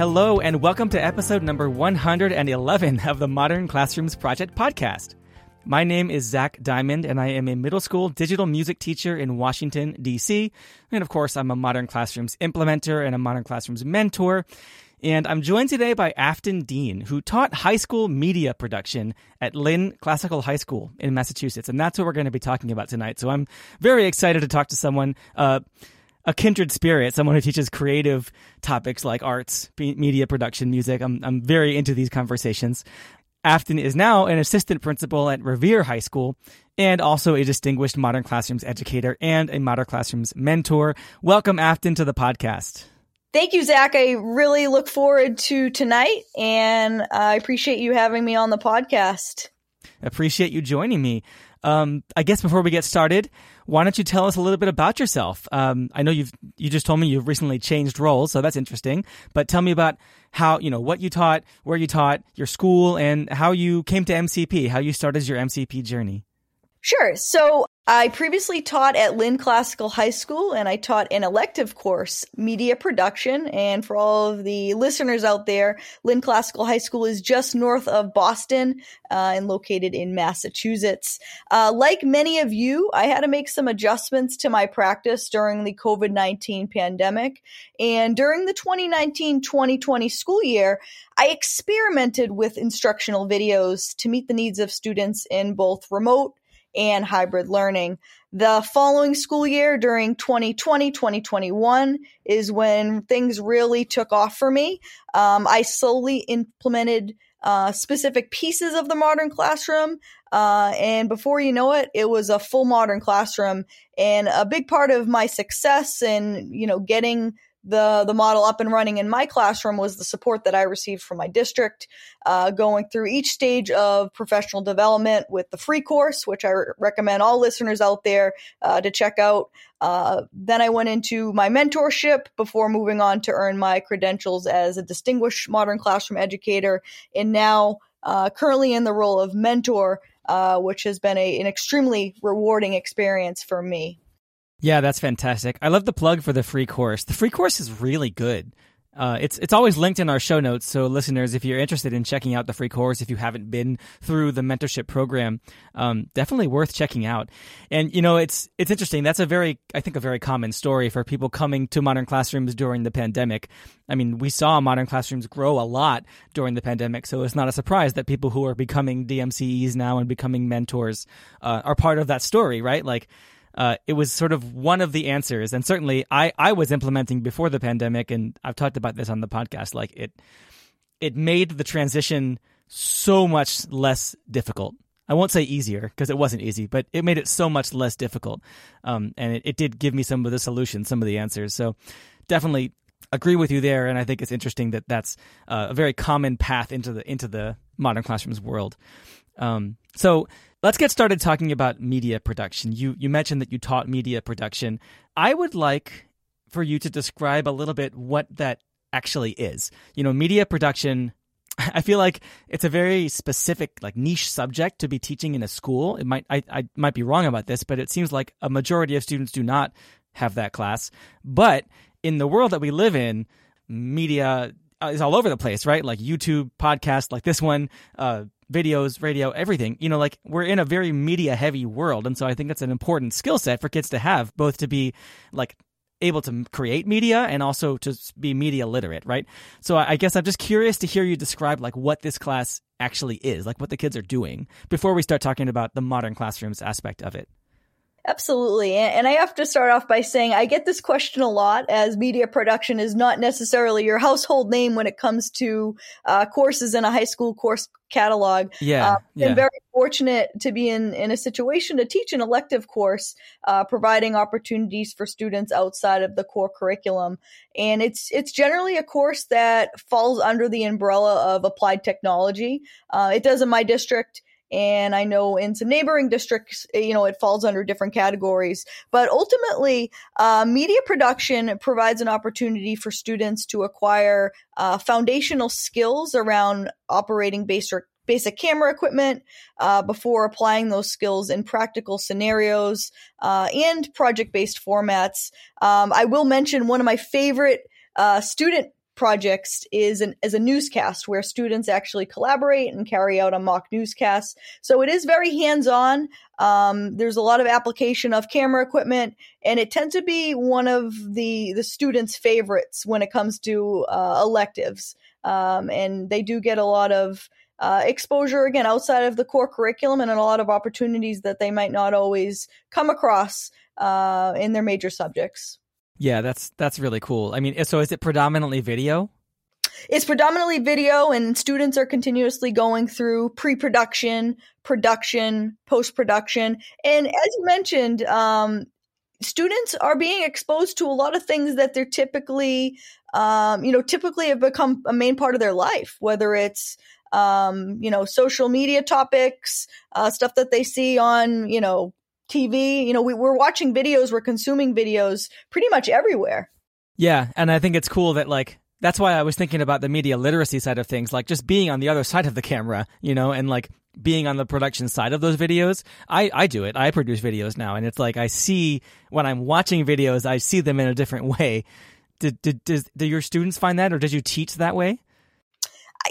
Hello, and welcome to episode number 111 of the Modern Classrooms Project podcast. My name is Zach Diamond, and I am a middle school digital music teacher in Washington, D.C. And of course, I'm a Modern Classrooms implementer and a Modern Classrooms mentor. And I'm joined today by Afton Dean, who taught high school media production at Lynn Classical High School in Massachusetts. And that's what we're going to be talking about tonight. So I'm very excited to talk to someone, uh, a kindred spirit, someone who teaches creative topics like arts, media production, music. I'm, I'm very into these conversations. Afton is now an assistant principal at Revere High School and also a distinguished Modern Classrooms educator and a Modern Classrooms mentor. Welcome, Afton, to the podcast. Thank you, Zach. I really look forward to tonight and I appreciate you having me on the podcast. Appreciate you joining me. Um, I guess before we get started, why don't you tell us a little bit about yourself? Um, I know you've you just told me you've recently changed roles, so that's interesting. But tell me about how you know what you taught, where you taught, your school, and how you came to MCP, how you started your MCP journey. Sure. So I previously taught at Lynn Classical High School and I taught an elective course, media production. And for all of the listeners out there, Lynn Classical High School is just north of Boston uh, and located in Massachusetts. Uh, like many of you, I had to make some adjustments to my practice during the COVID 19 pandemic. And during the 2019 2020 school year, I experimented with instructional videos to meet the needs of students in both remote and hybrid learning. The following school year during 2020, 2021 is when things really took off for me. Um, I slowly implemented uh, specific pieces of the modern classroom. Uh, and before you know it, it was a full modern classroom. And a big part of my success in, you know, getting the the model up and running in my classroom was the support that I received from my district, uh, going through each stage of professional development with the free course, which I recommend all listeners out there uh, to check out. Uh, then I went into my mentorship before moving on to earn my credentials as a distinguished modern classroom educator, and now uh, currently in the role of mentor, uh, which has been a, an extremely rewarding experience for me. Yeah, that's fantastic. I love the plug for the free course. The free course is really good. Uh, it's it's always linked in our show notes. So listeners, if you're interested in checking out the free course, if you haven't been through the mentorship program, um, definitely worth checking out. And you know, it's it's interesting. That's a very I think a very common story for people coming to modern classrooms during the pandemic. I mean, we saw modern classrooms grow a lot during the pandemic, so it's not a surprise that people who are becoming DMCEs now and becoming mentors uh, are part of that story, right? Like uh, it was sort of one of the answers. And certainly, I I was implementing before the pandemic, and I've talked about this on the podcast. Like it, it made the transition so much less difficult. I won't say easier because it wasn't easy, but it made it so much less difficult. Um, and it, it did give me some of the solutions, some of the answers. So definitely agree with you there. And I think it's interesting that that's uh, a very common path into the into the modern classrooms world. Um, so Let's get started talking about media production. You you mentioned that you taught media production. I would like for you to describe a little bit what that actually is. You know, media production I feel like it's a very specific, like niche subject to be teaching in a school. It might, I, I might be wrong about this, but it seems like a majority of students do not have that class. But in the world that we live in, media is all over the place, right? Like YouTube, podcasts, like this one, uh, videos, radio, everything. You know, like we're in a very media heavy world. And so I think that's an important skill set for kids to have, both to be like able to create media and also to be media literate, right? So I guess I'm just curious to hear you describe like what this class actually is, like what the kids are doing before we start talking about the modern classrooms aspect of it. Absolutely. And I have to start off by saying I get this question a lot as media production is not necessarily your household name when it comes to uh, courses in a high school course catalog. Yeah. Uh, yeah. I'm very fortunate to be in, in a situation to teach an elective course, uh, providing opportunities for students outside of the core curriculum. And it's, it's generally a course that falls under the umbrella of applied technology. Uh, it does in my district And I know in some neighboring districts, eh, you know, it falls under different categories. But ultimately, uh, media production provides an opportunity for students to acquire uh, foundational skills around operating basic basic camera equipment uh, before applying those skills in practical scenarios uh, and project based formats. Um, I will mention one of my favorite uh, student projects is an as a newscast where students actually collaborate and carry out a mock newscast. So it is very hands on. Um, there's a lot of application of camera equipment, and it tends to be one of the the students' favorites when it comes to uh, electives. Um, and they do get a lot of uh, exposure again outside of the core curriculum and a lot of opportunities that they might not always come across uh, in their major subjects. Yeah, that's that's really cool. I mean, so is it predominantly video? It's predominantly video, and students are continuously going through pre-production, production, post-production, and as you mentioned, um, students are being exposed to a lot of things that they're typically, um, you know, typically have become a main part of their life, whether it's um, you know, social media topics, uh, stuff that they see on, you know, TV. You know, we, we're watching videos, we're consuming videos pretty much everywhere. Yeah. And I think it's cool that, like, that's why I was thinking about the media literacy side of things, like just being on the other side of the camera, you know, and like being on the production side of those videos. I, I do it. I produce videos now, and it's like I see when I'm watching videos, I see them in a different way. Did, did, did, do your students find that, or did you teach that way?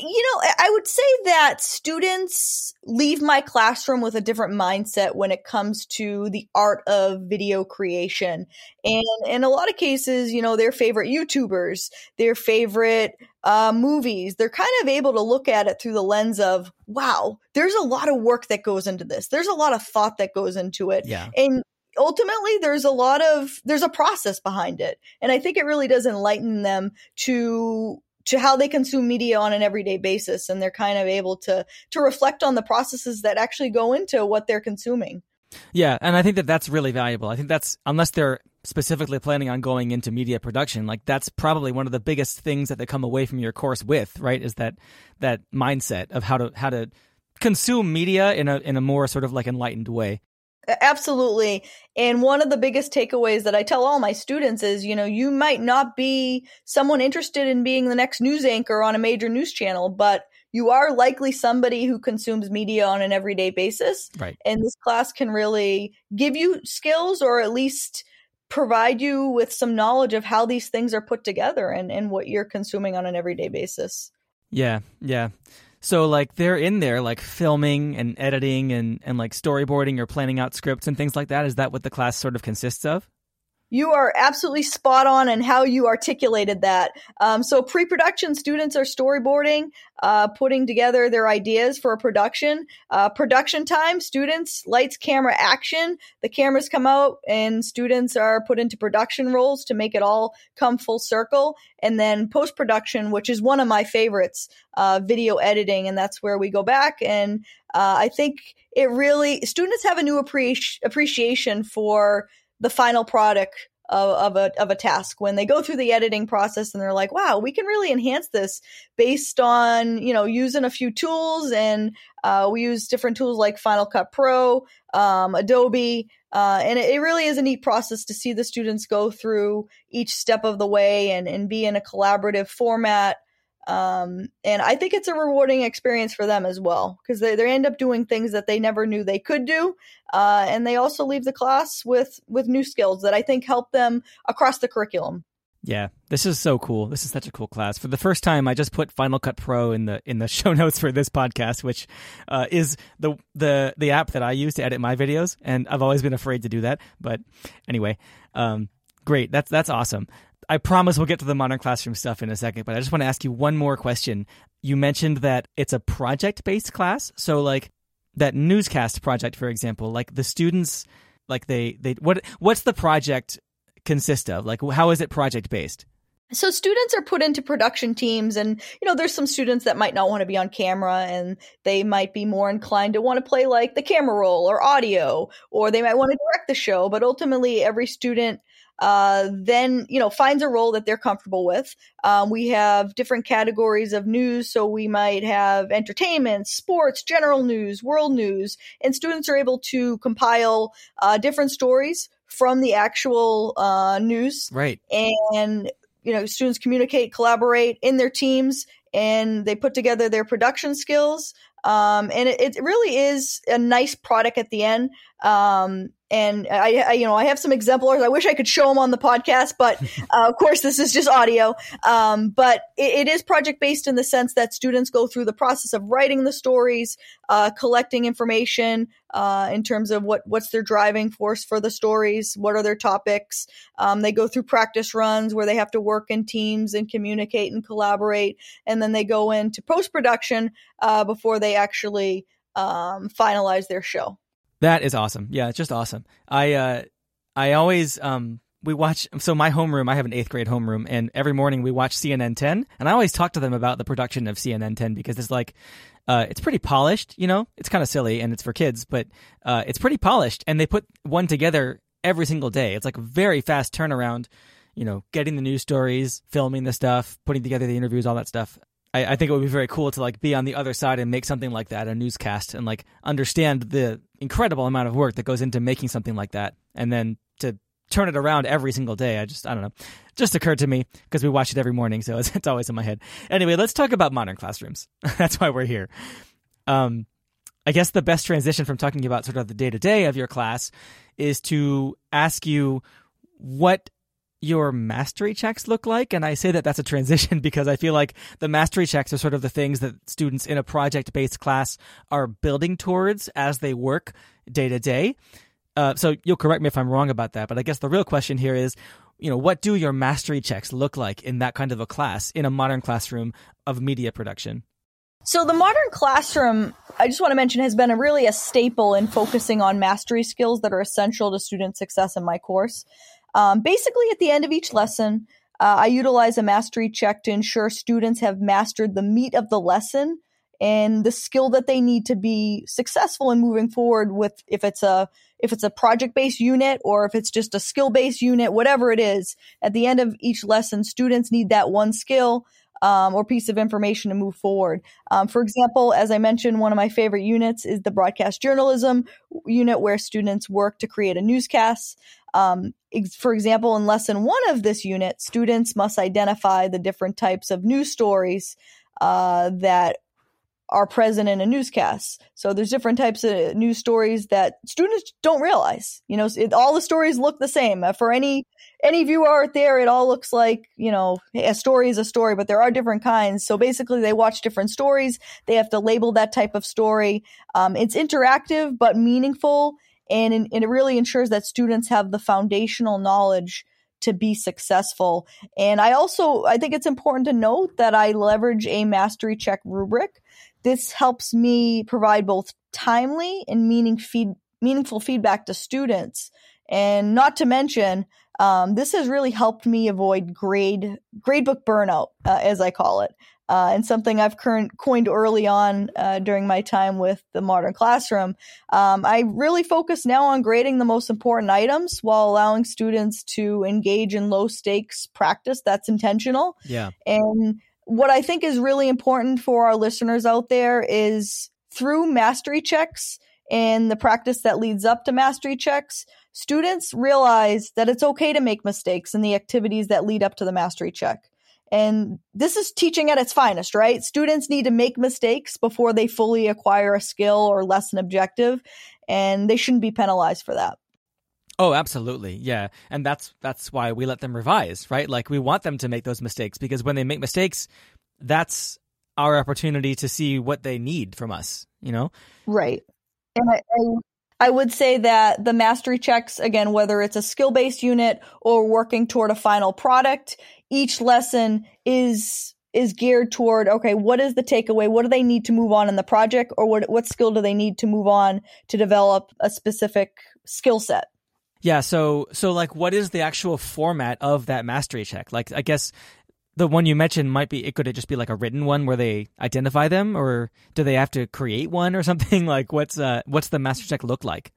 You know, I would say that students leave my classroom with a different mindset when it comes to the art of video creation. And in a lot of cases, you know, their favorite YouTubers, their favorite uh, movies, they're kind of able to look at it through the lens of, wow, there's a lot of work that goes into this. There's a lot of thought that goes into it. Yeah. And ultimately there's a lot of there's a process behind it and i think it really does enlighten them to to how they consume media on an everyday basis and they're kind of able to to reflect on the processes that actually go into what they're consuming. Yeah and i think that that's really valuable. I think that's unless they're specifically planning on going into media production like that's probably one of the biggest things that they come away from your course with right is that that mindset of how to how to consume media in a in a more sort of like enlightened way Absolutely. And one of the biggest takeaways that I tell all my students is, you know, you might not be someone interested in being the next news anchor on a major news channel, but you are likely somebody who consumes media on an everyday basis. Right. And this class can really give you skills or at least provide you with some knowledge of how these things are put together and, and what you're consuming on an everyday basis. Yeah. Yeah. So like they're in there like filming and editing and, and like storyboarding or planning out scripts and things like that. Is that what the class sort of consists of? You are absolutely spot on in how you articulated that. Um, so, pre production students are storyboarding, uh, putting together their ideas for a production. Uh, production time, students, lights, camera, action. The cameras come out, and students are put into production roles to make it all come full circle. And then post production, which is one of my favorites, uh, video editing. And that's where we go back. And uh, I think it really, students have a new appreci- appreciation for the final product of, of, a of a task. When they go through the editing process and they're like wow we can really enhance this based on you know using a few tools and uh, we use different tools like final cut pro um, adobe uh, and it, it, really is a neat process to see the students go through each step of the way and, and be in a collaborative format um, and I think it's a rewarding experience for them as well because they, they end up doing things that they never knew they could do. Uh, and they also leave the class with, with new skills that I think help them across the curriculum. Yeah, this is so cool. This is such a cool class. For the first time, I just put Final Cut Pro in the in the show notes for this podcast, which uh, is the the the app that I use to edit my videos, and I've always been afraid to do that. But anyway, um, great. That's that's awesome. I promise we'll get to the modern classroom stuff in a second, but I just want to ask you one more question. You mentioned that it's a project based class. So, like that newscast project, for example, like the students, like they, they, what, what's the project consist of? Like, how is it project based? So students are put into production teams and you know there's some students that might not want to be on camera and they might be more inclined to want to play like the camera role or audio or they might want to direct the show but ultimately every student uh, then you know finds a role that they're comfortable with. Um, we have different categories of news, so we might have entertainment, sports, general news, world news, and students are able to compile uh, different stories from the actual uh, news, right? And you know, students communicate, collaborate in their teams, and they put together their production skills. Um, and it, it, really is a nice product at the end. Um, and I, I, you know, I have some exemplars. I wish I could show them on the podcast, but uh, of course, this is just audio. Um, but it, it is project based in the sense that students go through the process of writing the stories, uh, collecting information uh, in terms of what what's their driving force for the stories, what are their topics. Um, they go through practice runs where they have to work in teams and communicate and collaborate, and then they go into post production uh, before they actually um, finalize their show. That is awesome. Yeah, it's just awesome. I uh, I always um, we watch. So my homeroom, I have an eighth grade homeroom, and every morning we watch CNN 10, and I always talk to them about the production of CNN 10 because it's like. Uh, it's pretty polished, you know. It's kind of silly and it's for kids, but uh, it's pretty polished. And they put one together every single day. It's like a very fast turnaround, you know, getting the news stories, filming the stuff, putting together the interviews, all that stuff. I, I, think it would be very cool to like be on the other side and make something like that a newscast and like understand the incredible amount of work that goes into making something like that and then to turn it around every single day. I just i don't know. Just occurred to me because we watch it every morning so it's, it's always in my head. Anyway let's talk about modern classrooms. That's why we're here. Um i guess the best transition from talking about sort of the day-to-day of your class is to ask you what your mastery checks look like. And I say that that's a transition because I feel like the mastery checks are sort of the things that students in a project based class are building towards as they work day to day. Uh, so you'll correct me if I'm wrong about that, but I guess the real question here is, you know, what do your mastery checks look like in that kind of a class in a modern classroom of media production? So the modern classroom, I just want to mention, has been a really a staple in focusing on mastery skills that are essential to student success in my course. Um, basically, at the end of each lesson, uh, I utilize a mastery check to ensure students have mastered the meat of the lesson and the skill that they need to be successful in moving forward with if it's a if it's a project based unit or if it's just a skill based unit whatever it is at the end of each lesson students need that one skill um, or piece of information to move forward. Um, for example, as I mentioned, one of my favorite units is the broadcast journalism unit where students work to create a newscast. Um, for example, in lesson one of this unit, students must identify the different types of news stories uh, that are present in a newscast. So there's different types of news stories that students don't realize. You know, it, all the stories look the same. Uh, for any any viewer out there, it all looks like you know a story is a story, but there are different kinds. So basically, they watch different stories. They have to label that type of story. Um, it's interactive but meaningful, and, and it really ensures that students have the foundational knowledge to be successful. And I also I think it's important to note that I leverage a mastery check rubric this helps me provide both timely and meaning feed, meaningful feedback to students. And not to mention, um, this has really helped me avoid grade gradebook burnout, uh, as I call it, uh, and something I've current, coined early on uh, during my time with the modern classroom. Um, I really focus now on grading the most important items while allowing students to engage in low stakes practice that's intentional. Yeah, and what I think is really important for our listeners out there is through mastery checks and the practice that leads up to mastery checks, students realize that it's okay to make mistakes in the activities that lead up to the mastery check. And this is teaching at its finest, right? Students need to make mistakes before they fully acquire a skill or lesson objective, and they shouldn't be penalized for that. Oh, absolutely. Yeah. And that's that's why we let them revise, right? Like we want them to make those mistakes because when they make mistakes, that's our opportunity to see what they need from us, you know? Right. And I, I, I would say that the mastery checks, again, whether it's a skill based unit or working toward a final product, each lesson is is geared toward okay what is the takeaway what do they need to move on in the project or what what skill do they need to move on to develop a specific skill set yeah, so so like what is the actual format of that mastery check? Like I guess the one you mentioned might be it could it just be like a written one where they identify them or do they have to create one or something? Like what's uh what's the master check look like?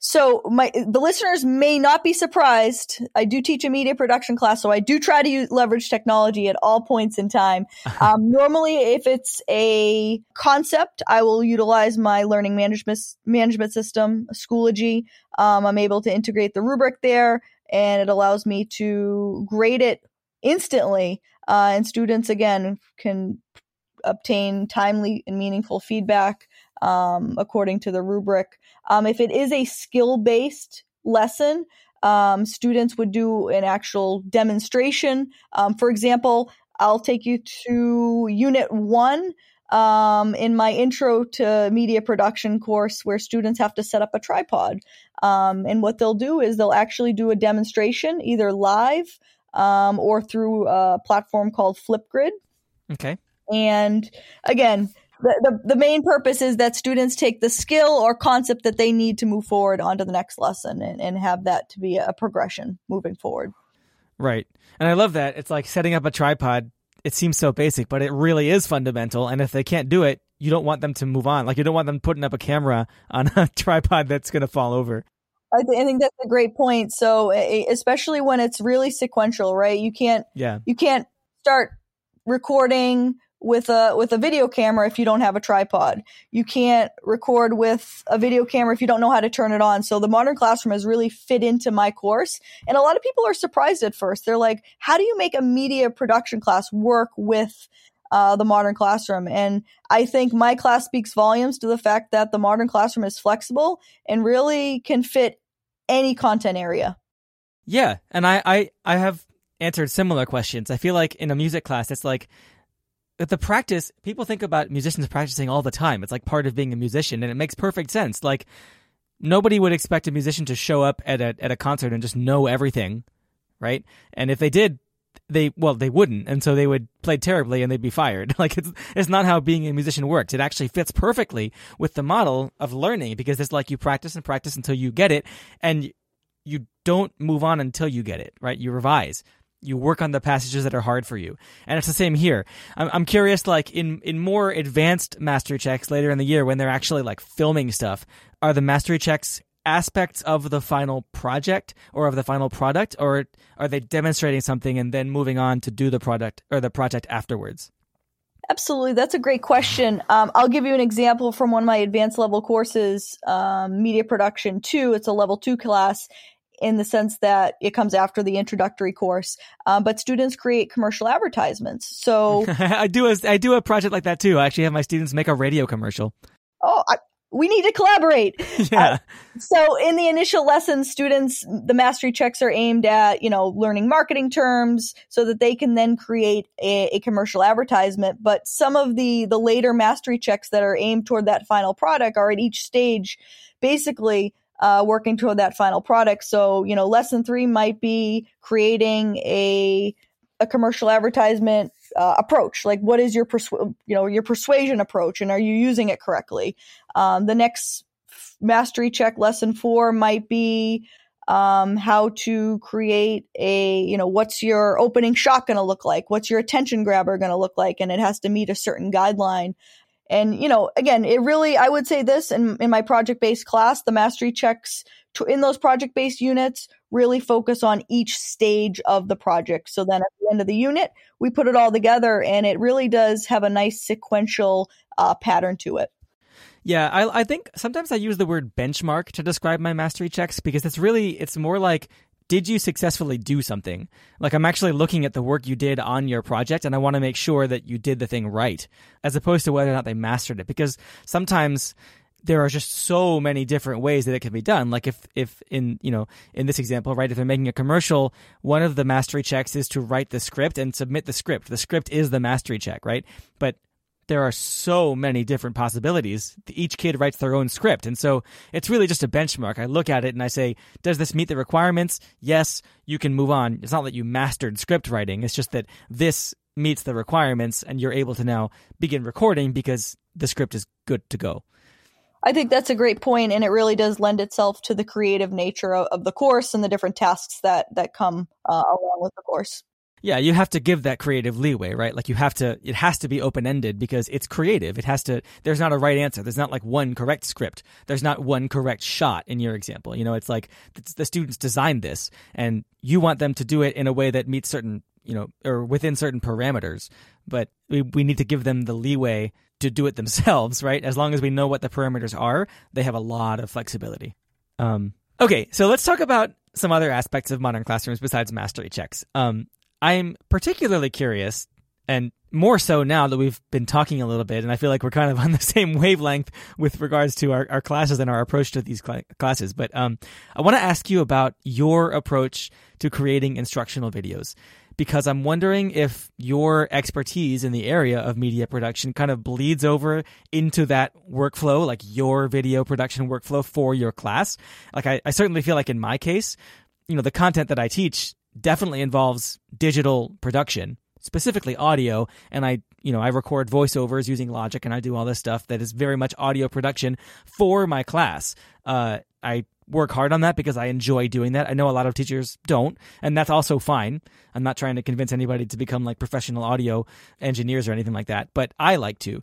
So my the listeners may not be surprised. I do teach a media production class, so I do try to use, leverage technology at all points in time. Um, normally, if it's a concept, I will utilize my learning management management system, Schoology. Um, I'm able to integrate the rubric there, and it allows me to grade it instantly. Uh, and students again can obtain timely and meaningful feedback um, according to the rubric. Um, if it is a skill based lesson, um, students would do an actual demonstration. Um, for example, I'll take you to Unit 1 um, in my intro to media production course where students have to set up a tripod. Um, and what they'll do is they'll actually do a demonstration either live um, or through a platform called Flipgrid. Okay. And again, the, the, the main purpose is that students take the skill or concept that they need to move forward onto the next lesson and, and have that to be a progression moving forward. Right. And I love that. It's like setting up a tripod. It seems so basic, but it really is fundamental. And if they can't do it, you don't want them to move on. Like you don't want them putting up a camera on a tripod that's going to fall over. I, th- I, think that's a great point. So, especially when it's really sequential, right? You can't, yeah, you can't start recording with a with a video camera if you don't have a tripod. You can't record with a video camera if you don't know how to turn it on. So the modern classroom has really fit into my course. And a lot of people are surprised at first. They're like, "How do you make a media production class work with uh, the modern classroom?" And I think my class speaks volumes to the fact that the modern classroom is flexible and really can fit any content area. Yeah, and I I, I have answered similar questions. I feel like in a music class, it's like the practice, people think about musicians practicing all the time. It's like part of being a musician, and it makes perfect sense. Like nobody would expect a musician to show up at a at a concert and just know everything, right? And if they did, they well they wouldn't, and so they would play terribly and they'd be fired. like it's it's not how being a musician works. It actually fits perfectly with the model of learning because it's like you practice and practice until you get it, and you don't move on until you get it, right? You revise you work on the passages that are hard for you and it's the same here i'm, I'm curious like in in more advanced mastery checks later in the year when they're actually like filming stuff are the mastery checks aspects of the final project or of the final product or are they demonstrating something and then moving on to do the product or the project afterwards Absolutely. That's a great question. Um, I'll give you an example from one of my advanced level courses, um, Media Production 2. It's a level 2 class, in the sense that it comes after the introductory course. Um, but students create commercial advertisements. So I do a I do a project like that too. I actually have my students make a radio commercial. Oh, I, we need to collaborate. Yeah. Uh, so in the initial lessons, students, the mastery checks are aimed at, you know, learning marketing terms so that they can then create a, a, commercial advertisement. But some of the, the later mastery checks that are aimed toward that final product are at each stage basically uh, working toward that final product. So, you know, lesson three might be creating a a commercial advertisement uh, approach. Like, what is your persu- you know your persuasion approach, and are you using it correctly? Um, the next mastery check lesson four might be um, how to create a you know what's your opening shot going to look like what's your attention grabber going to look like and it has to meet a certain guideline and, you know, again, it really, I would say this in, in my project based class, the mastery checks to, in those project based units really focus on each stage of the project. So then at the end of the unit, we put it all together and it really does have a nice sequential uh, pattern to it. Yeah, I, I think sometimes I use the word benchmark to describe my mastery checks because it's really, it's more like did you successfully do something? Like I'm actually looking at the work you did on your project and I want to make sure that you did the thing right as opposed to whether or not they mastered it because sometimes there are just so many different ways that it can be done. Like if, if in, you know, in this example, right, if they're making a commercial, one of the mastery checks is to write the script and submit the script. The script is the mastery check, right? But there are so many different possibilities. Each kid writes their own script. And so it's really just a benchmark. I look at it and I say, does this meet the requirements? Yes, you can move on. It's not that you mastered script writing. It's just that this meets the requirements and you're able to now begin recording because the script is good to go. I think that's a great point, and it really does lend itself to the creative nature of, of the course and the different tasks that that come uh, along with the course. Yeah, you have to give that creative leeway, right? Like you have to, it has to be open ended because it's creative. It has to, there's not a right answer. There's not like one correct script. There's not one correct shot in your example. You know, it's like the students designed this and you want them to do it in a way that meets certain, you know, or within certain parameters. But we, we need to give them the leeway to do it themselves, right? As long as we know what the parameters are, they have a lot of flexibility. Um, okay, so let's talk about some other aspects of modern classrooms besides mastery checks. Um, I'm particularly curious, and more so now that we've been talking a little bit, and I feel like we're kind of on the same wavelength with regards to our, our classes and our approach to these cl- classes. But um, I want to ask you about your approach to creating instructional videos because I'm wondering if your expertise in the area of media production kind of bleeds over into that workflow, like your video production workflow for your class. Like I, I certainly feel like in my case, you know, the content that I teach definitely involves digital production, specifically audio. And I, you know, I record voiceovers using Logic and I do all this stuff that is very much audio production for my class. Uh, I work hard on that because I enjoy doing that. I know a lot of teachers don't, and that's also fine. I'm not trying to convince anybody to become like professional audio engineers or anything like that, but I like to.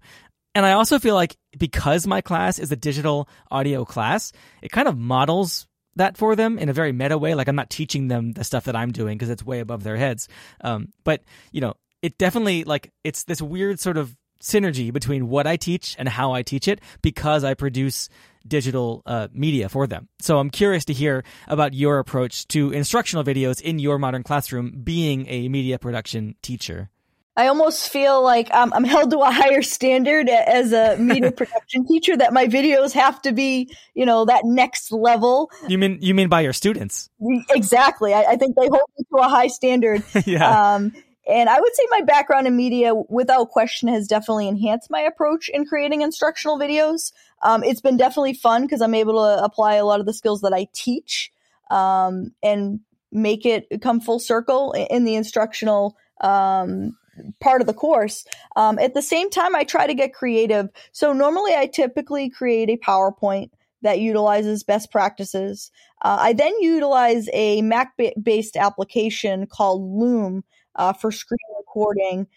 And I also feel like because my class is a digital audio class, it kind of models that for them in a very meta way. Like I'm not teaching them the stuff that I'm doing because it's way above their heads. Um, but you know, it definitely like it's this weird sort of synergy between what I teach and how I teach it because I produce digital uh, media for them. So I'm curious to hear about your approach to instructional videos in your modern classroom being a media production teacher. I almost feel like um, I'm held to a higher standard as a media production teacher that my videos have to be, you know, that next level. You mean you mean by your students? Exactly. I, I think they hold me to a high standard. yeah. Um, and I would say my background in media, without question, has definitely enhanced my approach in creating instructional videos. Um, it's been definitely fun because I'm able to apply a lot of the skills that I teach um, and make it come full circle in the instructional um, part of the course. Um, at the same time, I try to get creative. So normally I typically create a PowerPoint that utilizes best practices. Uh, I then utilize a Mac based application called Loom uh, for screen recording.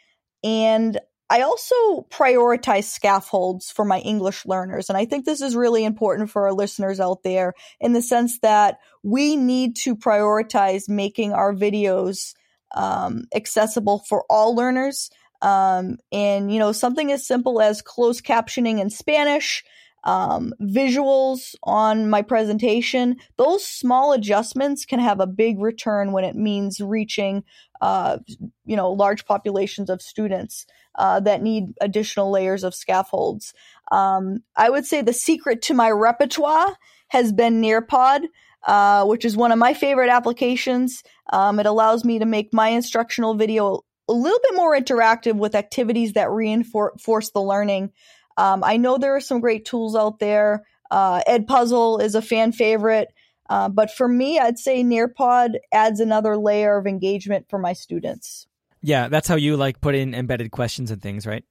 And I also prioritize scaffolds for my English learners. And I think this is really important for our listeners out there in the sense that we need to prioritize making our videos um, accessible for all learners. Um, and, you know, something as simple as closed captioning in Spanish, um, visuals on my presentation, those small adjustments can have a big return when it means reaching, uh, you know, large populations of students uh, that need additional layers of scaffolds. Um, I would say the secret to my repertoire has been Nearpod. Uh, which is one of my favorite applications. Um, it allows me to make my instructional video a little bit more interactive with activities that reinforce the learning. Um, I know there are some great tools out there. Uh, Edpuzzle is a fan favorite. Uh, but for me, I'd say Nearpod adds another layer of engagement for my students. Yeah, that's how you like put in embedded questions and things, right?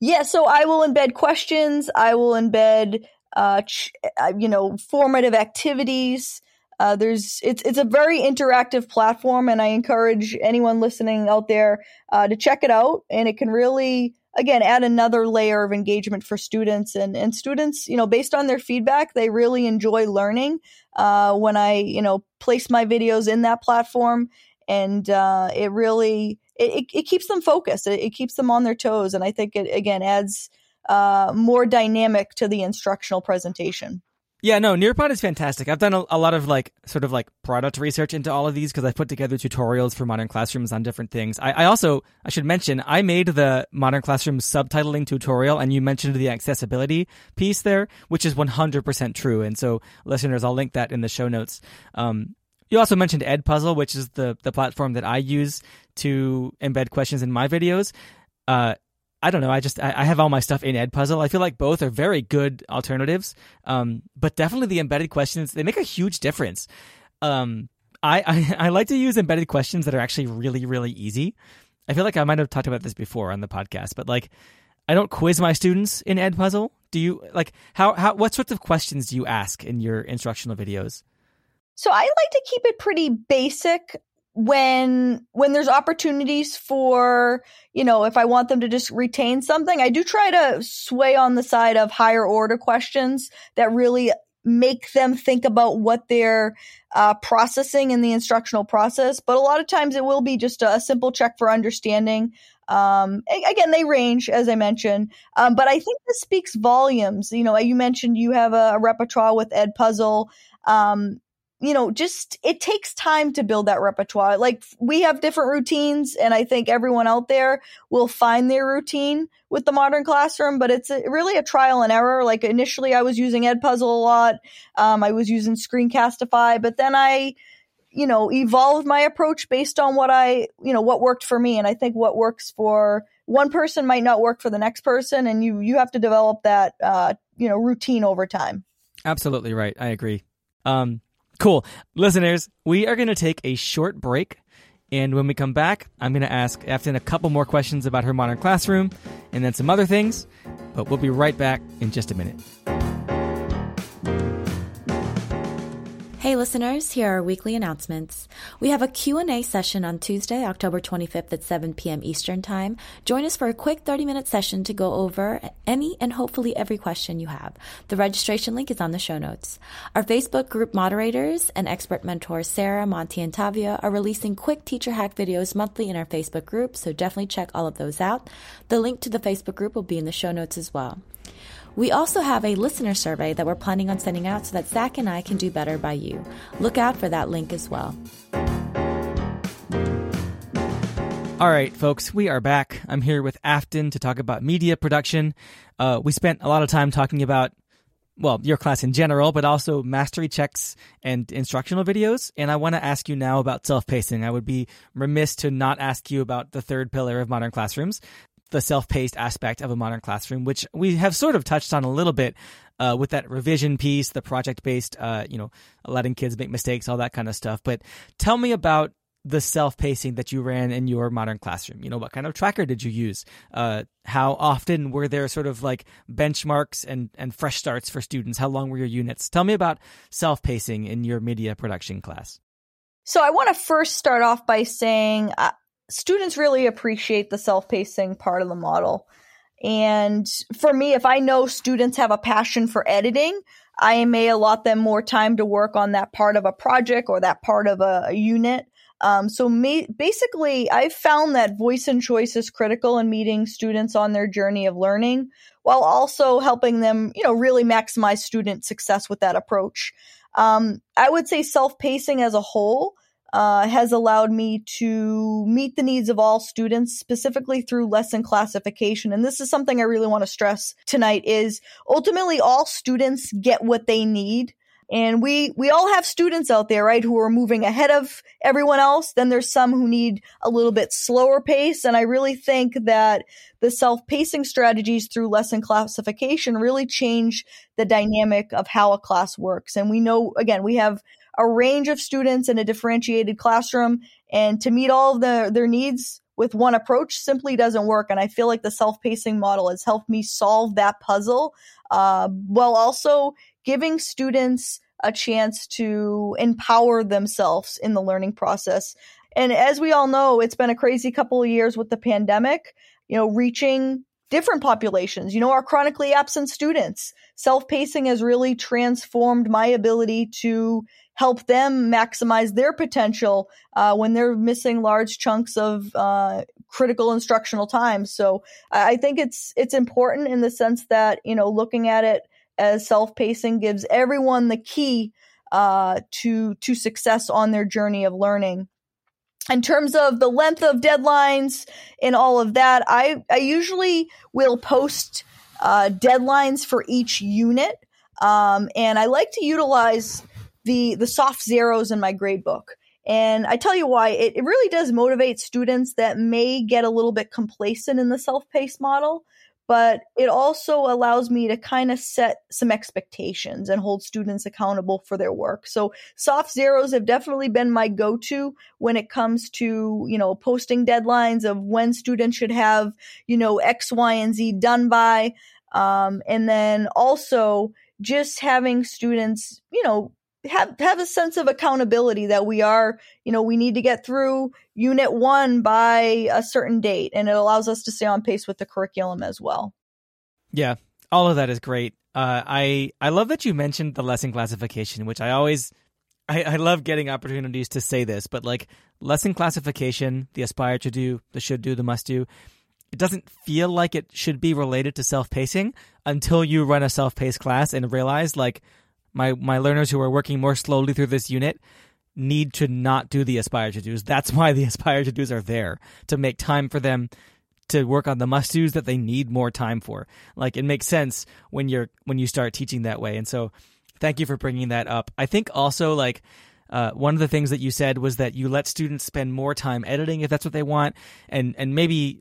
Yeah, so I will embed questions. I will embed, uh, ch- uh, you know, formative activities. Uh, there's it's it's a very interactive platform, and I encourage anyone listening out there uh, to check it out. And it can really again add another layer of engagement for students. And and students you know based on their feedback they really enjoy learning. Uh, when i you know place my videos in that platform and uh, it really it, it, keeps them focused. It, it, keeps them on their toes. And i think it again adds uh, more dynamic to the instructional presentation yeah, no, Nearpod is fantastic. I've done a, a, lot of like sort of like product research into all of these because I put together tutorials for modern classrooms on different things. I, I, also I should mention I made the modern classroom subtitling tutorial, and you mentioned the accessibility piece there, which is 100% true. And so, listeners, I'll link that in the show notes. Um, you also mentioned Edpuzzle, which is the the platform that I use to embed questions in my videos. Uh, I don't know. I just I, have all my stuff in Edpuzzle. I feel like both are very good alternatives, um, but definitely the embedded questions they make a huge difference. Um, I, I I like to use embedded questions that are actually really really easy. I feel like I might have talked about this before on the podcast, but like I don't quiz my students in Edpuzzle. Do you like how how what sorts of questions do you ask in your instructional videos? So I like to keep it pretty basic when when there's opportunities for you know if i want them to just retain something i do try to sway on the side of higher order questions that really make them think about what they're uh, processing in the instructional process but a lot of times it will be just a, simple check for understanding um, again, they range, as I mentioned, um, but I think this speaks volumes. You know, you mentioned you have a, a repertoire with Edpuzzle. Um, you know, just it takes time to build that repertoire. Like we have different routines, and I think everyone out there will find their routine with the modern classroom. But it's a, really a trial and error. Like initially, I was using Edpuzzle a lot. Um, I was using Screencastify, but then I, you know, evolved my approach based on what I, you know, what worked for me. And I think what works for one person might not work for the next person, and you you have to develop that, uh, you know, routine over time. Absolutely right. I agree. Um, Cool. Listeners, we are going to take a short break. And when we come back, I'm going to ask Afton a couple more questions about her modern classroom and then some other things. But we'll be right back in just a minute. Hey listeners, here are our weekly announcements. We have a Q&A session on Tuesday, October 25th at 7 p.m. Eastern Time. Join us for a quick 30-minute session to go over any and hopefully every question you have. The registration link is on the show notes. Our Facebook group moderators and expert mentors Sarah, Monty, and Tavia are releasing quick teacher hack videos monthly in our Facebook group, so definitely check all of those out. The link to the Facebook group will be in the show notes as well. We also have a listener survey that we're planning on sending out so that Zach and I can do better by you. Look out for that link as well. All right, folks, we are back. I'm here with Afton to talk about media production. Uh, we spent a lot of time talking about, well, your class in general, but also mastery checks and instructional videos. And I want to ask you now about self pacing. I would be remiss to not ask you about the third pillar of modern classrooms, the self-paced aspect of a modern classroom, which we have sort of touched on a little bit uh, with that revision piece, the project-based, uh, you know, letting kids make mistakes, all that kind of stuff. But tell me about the self-pacing that you ran in your modern classroom. You know, what kind of tracker did you use? Uh, how often were there sort of like benchmarks and and fresh starts for students? How long were your units? Tell me about self-pacing in your media production class. So I want to first start off by saying uh, students really appreciate the self-pacing part of the model. And for me, if I know students have a passion for editing, I may allot them more time to work on that part of a project or that part of a, a unit. Um, so ma- basically, I've found that voice and choice is critical in meeting students on their journey of learning, while also helping them, you know, really maximize student success with that approach. Um, I would say self-pacing as a whole uh, has allowed me to meet the needs of all students, specifically through lesson classification. And this is something I really want to stress tonight is ultimately all students get what they need. And we, we all have students out there, right, who are moving ahead of everyone else. Then there's some who need a little bit slower pace. And I really think that the self-pacing strategies through lesson classification really change the dynamic of how a class works. And we know, again, we have a range of students in a differentiated classroom and to meet all of the, their needs with one approach simply doesn't work. And I feel like the self-pacing model has helped me solve that puzzle, uh, while also giving students a chance to empower themselves in the learning process. And as we all know, it's been a crazy couple of years with the pandemic, you know, reaching different populations, you know, our chronically absent students. Self pacing has really transformed my ability to help them maximize their potential uh, when they're missing large chunks of uh, critical instructional time. So I think it's it's important in the sense that you know looking at it as self pacing gives everyone the key uh, to to success on their journey of learning. In terms of the length of deadlines and all of that, I I usually will post uh, deadlines for each unit. Um, and I like to utilize the the soft zeros in my grade book. And I tell you why, it, it really does motivate students that may get a little bit complacent in the self-paced model, but it also allows me to kind of set some expectations and hold students accountable for their work. So soft zeros have definitely been my go-to when it comes to, you know, posting deadlines of when students should have, you know, X, Y, and Z done by. Um, and then also just having students, you know, have have a sense of accountability that we are, you know, we need to get through unit 1 by a certain date and it allows us to stay on pace with the curriculum as well. Yeah, all of that is great. Uh, I I love that you mentioned the lesson classification, which I always I, I love getting opportunities to say this, but like lesson classification, the aspire to do, the should do, the must do, it doesn't feel like it should be related to self pacing until you run a self paced class and realize like my my learners who are working more slowly through this unit need to not do the aspire to do's. That's why the aspire to do's are there to make time for them to work on the must do's that they need more time for. Like it makes sense when you're when you start teaching that way. And so thank you for bringing that up. I think also like uh, one of the things that you said was that you let students spend more time editing if that's what they want, and and maybe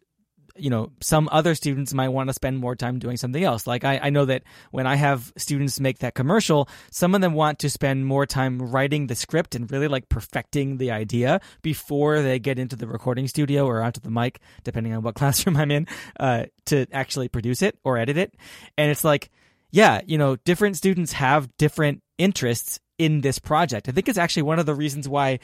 you know some other students might want to spend more time doing something else. Like I, I know that when i have students make that commercial some of them want to spend more time writing the script and really like perfecting the idea before they get into the recording studio or onto the mic depending on what classroom i'm in uh, to actually produce it or edit it. And it's like yeah you know different students have different interests in this project. I think it's actually one of the reasons why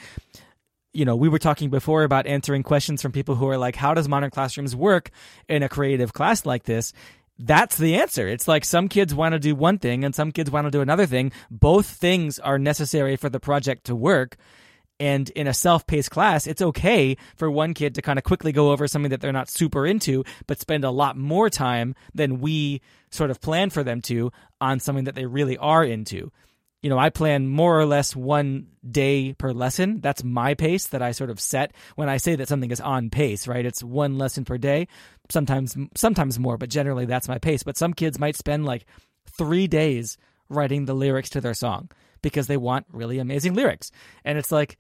you know, we were talking before about answering questions from people who are like, how does modern classrooms work in a creative class like this? That's the answer. It's like some kids want to do one thing and some kids want to do another thing. Both things are necessary for the project to work. And in a self paced class, it's okay for one kid to kind of quickly go over something that they're not super into, but spend a lot more time than we sort of plan for them to on something that they really are into you know, I plan more or less one day per lesson. That's my pace that I sort of set when I say that something is on pace, right? It's one lesson per day, sometimes sometimes more, but generally that's my pace. But some kids might spend like 3 days writing the lyrics to their song because they want really amazing lyrics. And it's like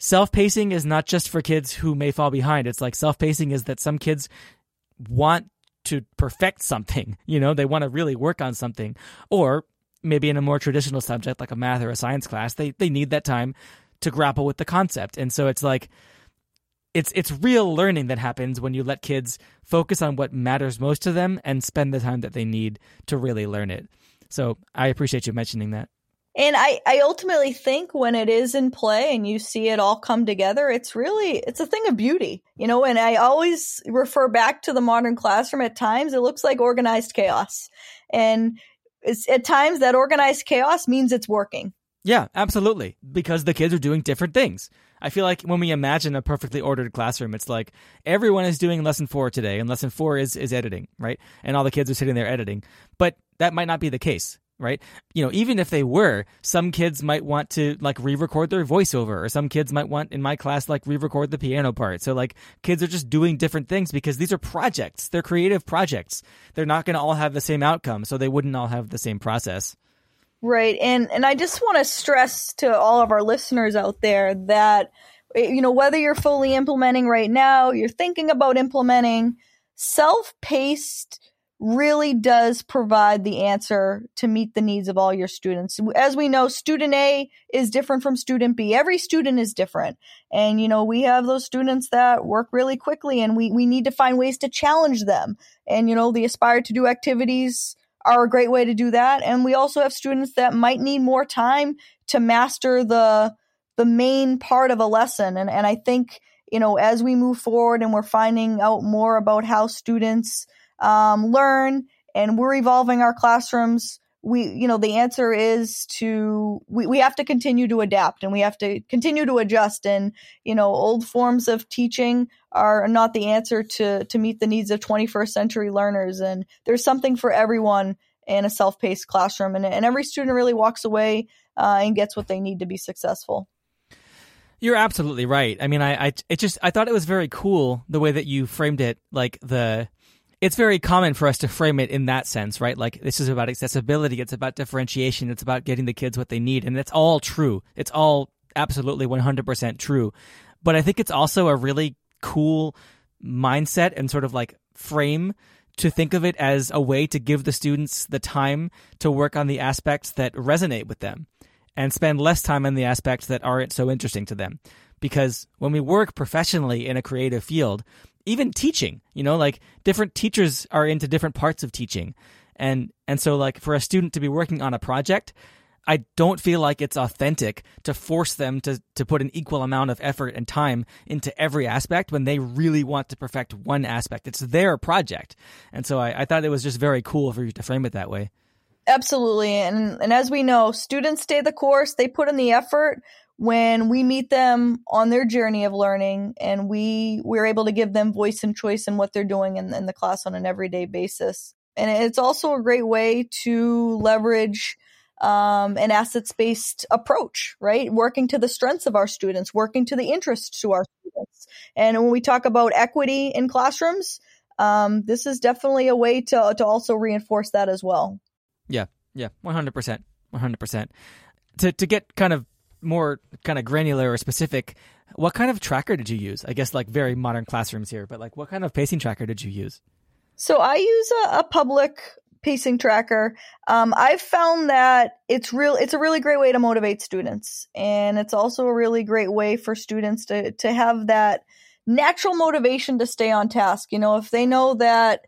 self-pacing is not just for kids who may fall behind. It's like self-pacing is that some kids want to perfect something, you know, they want to really work on something or maybe in a more traditional subject like a math or a science class, they they need that time to grapple with the concept. And so it's like it's it's real learning that happens when you let kids focus on what matters most to them and spend the time that they need to really learn it. So I appreciate you mentioning that. And I, I ultimately think when it is in play and you see it all come together, it's really, it's a thing of beauty, you know, and I always refer back to the modern classroom at times. It looks like organized chaos. And it's, at times that organized chaos means it's working. Yeah, absolutely. Because the kids are doing different things. I feel like when we imagine a perfectly ordered classroom, it's like everyone is doing lesson four today, and lesson four is, is editing, right? And all the kids are sitting there editing. But that might not be the case right? You know, even if they were, some kids might want to like re-record their voiceover, or some kids might want in my class like re-record the piano part. So like kids are just doing different things because these are projects. They're creative projects. They're not going to all have the same outcome, so they wouldn't all have the same process. Right. And and I just want to stress to all of our listeners out there that you know whether you're fully implementing right now, you're thinking about implementing self-paced really does provide the answer to meet the needs of all your students. As we know, student A is different from student B. Every student is different. And, you know, we have those students that work really quickly and we, we need to find ways to challenge them. And, you know, the aspire to do activities are a great way to do that. And we also have students that might need more time to master the, the main part of a lesson. And, and I think, you know, as we move forward and we're finding out more about how students um, learn and we're evolving our classrooms we you know the answer is to we, we have to continue to adapt and we have to continue to adjust and you know old forms of teaching are not the answer to to meet the needs of 21st century learners and there's something for everyone in a self-paced classroom and, and every student really walks away uh, and gets what they need to be successful. You're absolutely right. I mean i i it just i thought it was very cool the way that you framed it like the it's very common for us to frame it in that sense, right? Like this is about accessibility, it's about differentiation, it's about getting the kids what they need, and it's all true. It's all absolutely 100% true. But I think it's also a really cool mindset and sort of like frame to think of it as a way to give the students the time to work on the aspects that resonate with them and spend less time on the aspects that aren't so interesting to them. Because when we work professionally in a creative field, even teaching you know like different teachers are into different parts of teaching and and so like for a student to be working on a project I don't feel like it's authentic to force them to, to put an equal amount of effort and time into every aspect when they really want to perfect one aspect. It's their project. And so I, I thought it was just very cool for you to frame it that way. Absolutely. And, and as we know, students stay the course, they put in the effort when we meet them on their journey of learning and we we're able to give them voice and choice in what they're doing in, in the class on an everyday basis. And it's also a great way to leverage um, an assets based approach, right? Working to the strengths of our students, working to the interests to our students. And when we talk about equity in classrooms, um, this is definitely a way to to also reinforce that as well. Yeah, yeah, one hundred percent, one hundred percent. To to get kind of more kind of granular or specific, what kind of tracker did you use? I guess like very modern classrooms here, but like what kind of pacing tracker did you use? So I use a, a public pacing tracker. Um, I've found that it's real. It's a really great way to motivate students, and it's also a really great way for students to to have that natural motivation to stay on task. You know, if they know that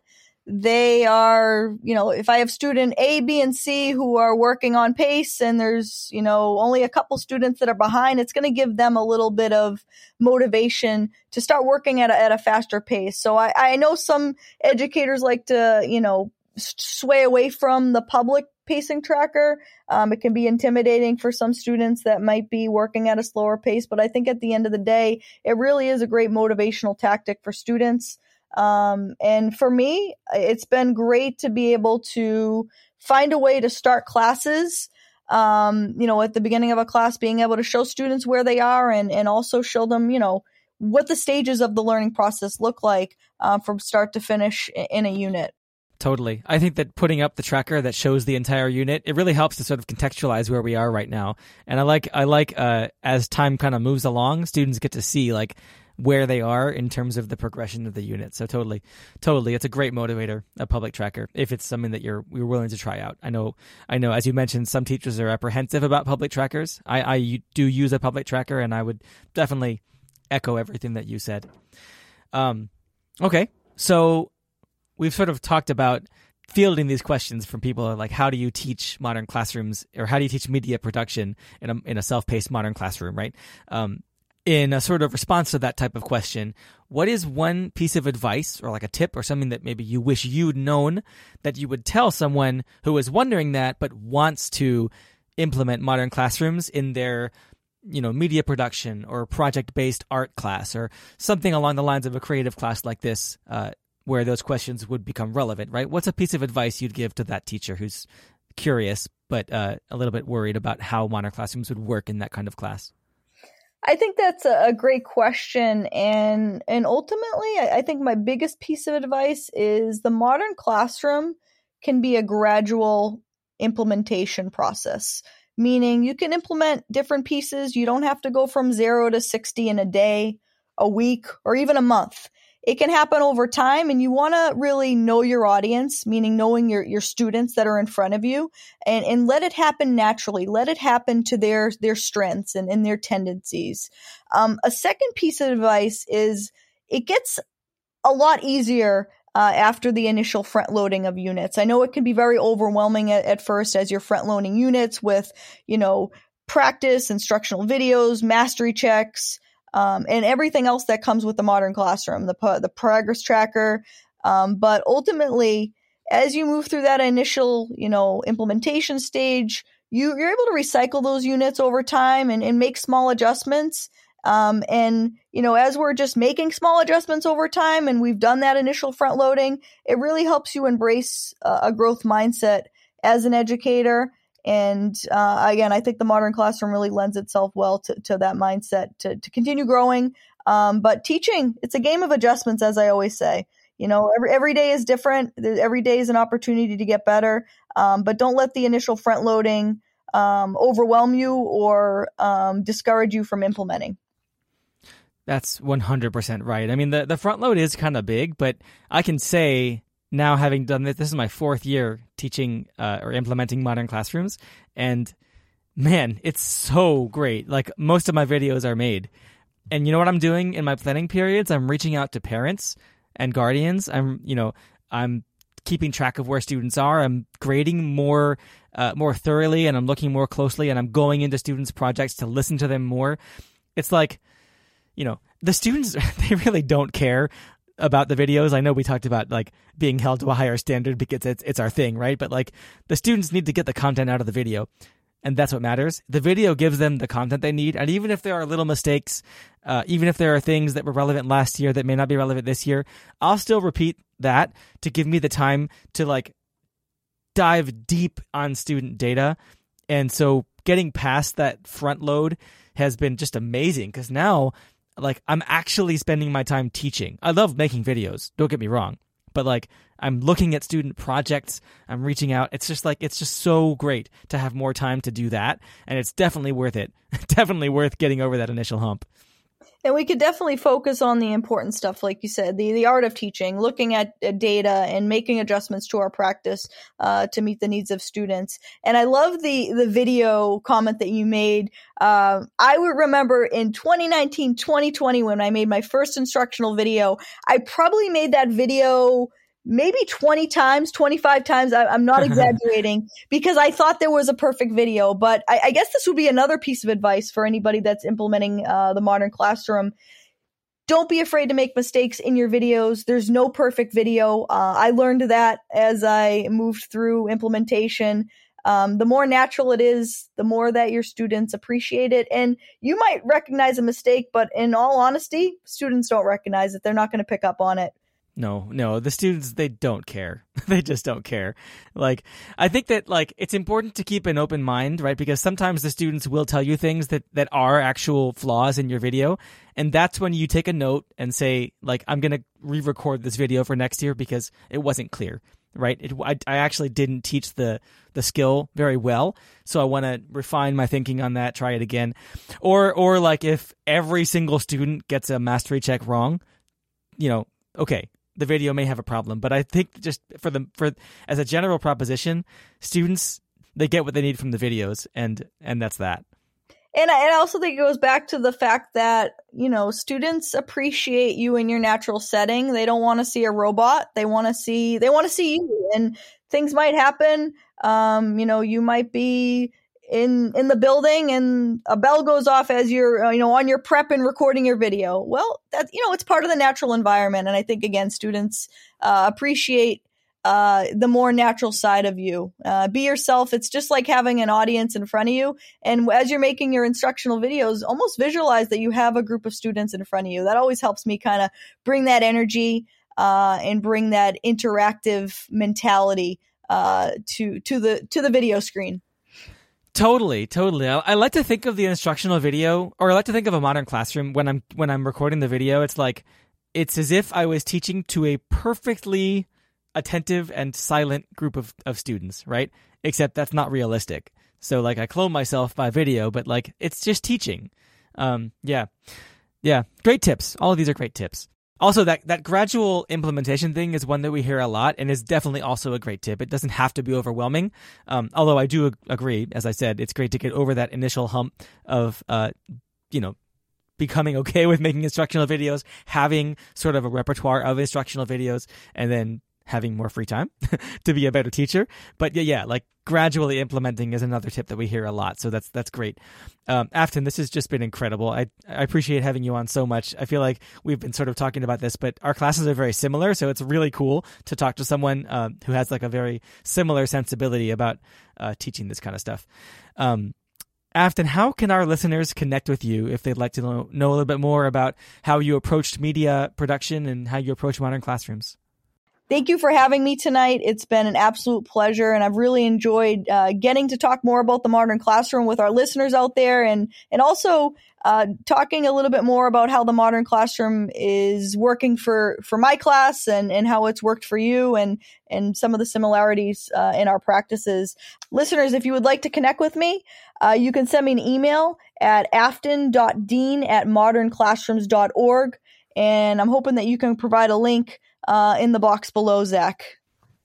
they are, you know, if I have student A, B, and C who are working on pace and there's, you know, only a couple students that are behind, it's going to give them a little bit of motivation to start working at a, at a faster pace. So I, I know some educators like to, you know, sway away from the public pacing tracker. Um, it can be intimidating for some students that might be working at a slower pace, but I think at the end of the day, it really is a great motivational tactic for students. Um, and for me, it's been great to be able to find a way to start classes. Um, you know, at the beginning of a class, being able to show students where they are and, and also show them, you know, what the stages of the learning process look like uh, from start to finish in a unit. Totally. I think that putting up the tracker that shows the entire unit, it really helps to sort of contextualize where we are right now. And I like, I like, uh, as time kind of moves along, students get to see like where they are in terms of the progression of the unit. So totally, totally, it's a great motivator, a public tracker, if it's something that you're you're willing to try out. I know, I know, as you mentioned, some teachers are apprehensive about public trackers. I, I do use a public tracker, and I would definitely echo everything that you said. Um, okay, so we've sort of talked about fielding these questions from people like how do you teach modern classrooms or how do you teach media production in a, in a self-paced modern classroom right um, in a sort of response to that type of question what is one piece of advice or like a tip or something that maybe you wish you'd known that you would tell someone who is wondering that but wants to implement modern classrooms in their you know media production or project based art class or something along the lines of a creative class like this uh, where those questions would become relevant, right? What's a piece of advice you'd give to that teacher who's curious but uh, a little bit worried about how modern classrooms would work in that kind of class? I think that's a, great question, and and ultimately, I, think my biggest piece of advice is the modern classroom can be a gradual implementation process. Meaning, you can implement different pieces. You don't have to go from zero to sixty in a day, a week, or even a month it can happen over time and you want to really know your audience meaning knowing your your students that are in front of you and and let it happen naturally let it happen to their their strengths and, and their tendencies um, a second piece of advice is it gets a lot easier uh, after the initial front loading of units. I know it can be very overwhelming at, at first as you're front loading units with, you know, practice, instructional videos, mastery checks, um, and everything else that comes with the modern classroom, the the progress tracker. Um, but ultimately, as you move through that initial, you know, implementation stage, you, you're able to recycle those units over time and, and make small adjustments. Um, and you know, as we're just making small adjustments over time, and we've done that initial front loading, it really helps you embrace uh, a growth mindset as an educator and uh, again, I think the modern classroom really lends itself well to, to that mindset to, to continue growing. Um, but teaching, it's a game of adjustments, as I always say. You know, every every day is different. Every day is an opportunity to get better. Um, but don't let the initial front loading um, overwhelm you or um, discourage you from implementing. That's 100% right. I mean, the, the front load is kind of big, but I can say now having done this, this is my fourth year teaching uh, or implementing modern classrooms, and man, it's so great. Like most of my videos are made, and you know what I'm doing in my planning periods? I'm reaching out to parents and guardians. I'm you know I'm keeping track of where students are. I'm grading more uh, more thoroughly, and I'm looking more closely, and I'm going into students' projects to listen to them more. It's like, you know, the students they really don't care about the videos. I know we talked about like being held to a higher standard because it's it's our thing, right? But like the students need to get the content out of the video. And that's what matters. The video gives them the content they need. And even if there are little mistakes, uh, even if there are things that were relevant last year that may not be relevant this year, I'll still repeat that to give me the time to like dive deep on student data. And so getting past that front load has been just amazing because now like I'm actually spending my time teaching. I love making videos. Don't get me wrong. But like I'm looking at student projects, I'm reaching out. It's just like it's just so great to have more time to do that and it's definitely worth it. definitely worth getting over that initial hump. And we could definitely focus on the important stuff, like you said, the, the art of teaching, looking at data and making adjustments to our practice uh, to meet the needs of students. And I love the the video comment that you made. Uh, I would remember in 2019, 2020, when I made my first instructional video, I probably made that video maybe 20 times, 25 times. I, am not exaggerating because I thought there was a perfect video. But I, I, guess this would be another piece of advice for anybody that's implementing uh, the modern classroom. Don't be afraid to make mistakes in your videos. There's no perfect video. Uh, I learned that as I moved through implementation. Um, the more natural it is, the more that your students appreciate it. And you might recognize a mistake, but in all honesty, students don't recognize it. They're not going to pick up on it. No, no, the students they don't care. they just don't care. Like I think that like it's important to keep an open mind, right? Because sometimes the students will tell you things that that are actual flaws in your video, and that's when you take a note and say like I'm going to re-record this video for next year because it wasn't clear, right? It, I I actually didn't teach the the skill very well, so I want to refine my thinking on that, try it again. Or or like if every single student gets a mastery check wrong, you know, okay, the video may have a problem, but I think just for the for as a general proposition, students they get what they need from the videos, and and that's that. And I, and I also think it goes back to the fact that you know students appreciate you in your natural setting. They don't want to see a robot. They want to see they want to see you, and things might happen. Um, you know, you might be in in the building and a bell goes off as you're uh, you know on your prep and recording your video. Well that you know it's part of the natural environment. And i think again students uh, appreciate uh, the more natural side of you. Uh, be yourself. It's just like having an audience in front of you. And as you're making your instructional videos almost visualize that you have a group of students in front of you. That always helps me kind of bring that energy uh, and bring that interactive mentality uh, to to the to the video screen Totally, totally. I, I, like to think of the instructional video, or I like to think of a modern classroom when I'm when I'm recording the video. It's like it's as if I was teaching to a perfectly attentive and silent group of, of students, right? Except that's not realistic. So like I clone myself by video, but like it's just teaching. Um, yeah, yeah. Great tips. All of these are great tips. Also, that, that gradual implementation thing is one that we hear a lot and is definitely also a great tip. It doesn't have to be overwhelming. Um, although I do agree, as I said, it's great to get over that initial hump of, uh, you know, becoming okay with making instructional videos, having sort of a repertoire of instructional videos, and then having more free time to be a better teacher. But yeah, yeah, like gradually implementing is another tip that we hear a lot. So that's that's great. Um, Afton, this has just been incredible. I I appreciate having you on so much. I feel like we've been sort of talking about this, but our classes are very similar, so it's really cool to talk to someone um, who has like a very similar sensibility about uh, teaching this kind of stuff. Um, Afton, how can our listeners connect with you if they'd like to know, know a little bit more about how you approached media production and how you approach modern classrooms? Thank you for having me tonight. It's been an absolute pleasure, and I've really enjoyed uh, getting to talk more about the modern classroom with our listeners out there, and and also uh, talking a little bit more about how the modern classroom is working for for my class and and how it's worked for you, and and some of the similarities uh, in our practices. Listeners, if you would like to connect with me, uh, you can send me an email at afton.dean at modernclassrooms.org, and I'm hoping that you can provide a link uh, in the box below, Zach.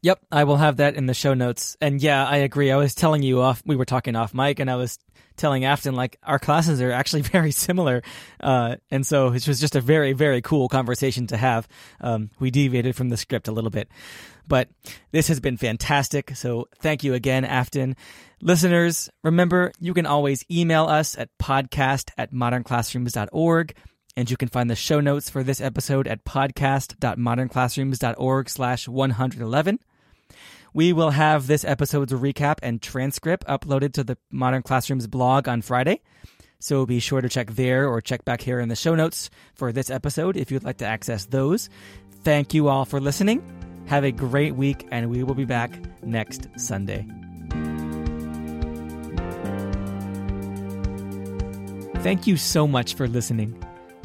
Yep, I will have that in the show notes. And yeah, I agree. I was telling you off, we were talking off mic, and I was telling Afton, like, our classes are actually very similar. Uh, and so it was just a very, very cool conversation to have. Um, we deviated from the script a little bit. But this has been fantastic. So thank you again, Afton. Listeners, remember, you can always email us at podcast at modernclassrooms.org. And you can find the show notes for this episode at podcast.modernclassrooms.org slash 111. We will have this episode's recap and transcript uploaded to the Modern Classrooms blog on Friday. So be sure to check there or check back here in the show notes for this episode if you'd like to access those. Thank you all for listening. Have a great week, and we will be back next Sunday. Thank you so much for listening.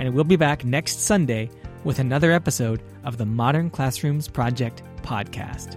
and we'll be back next Sunday with another episode of the Modern Classrooms Project podcast.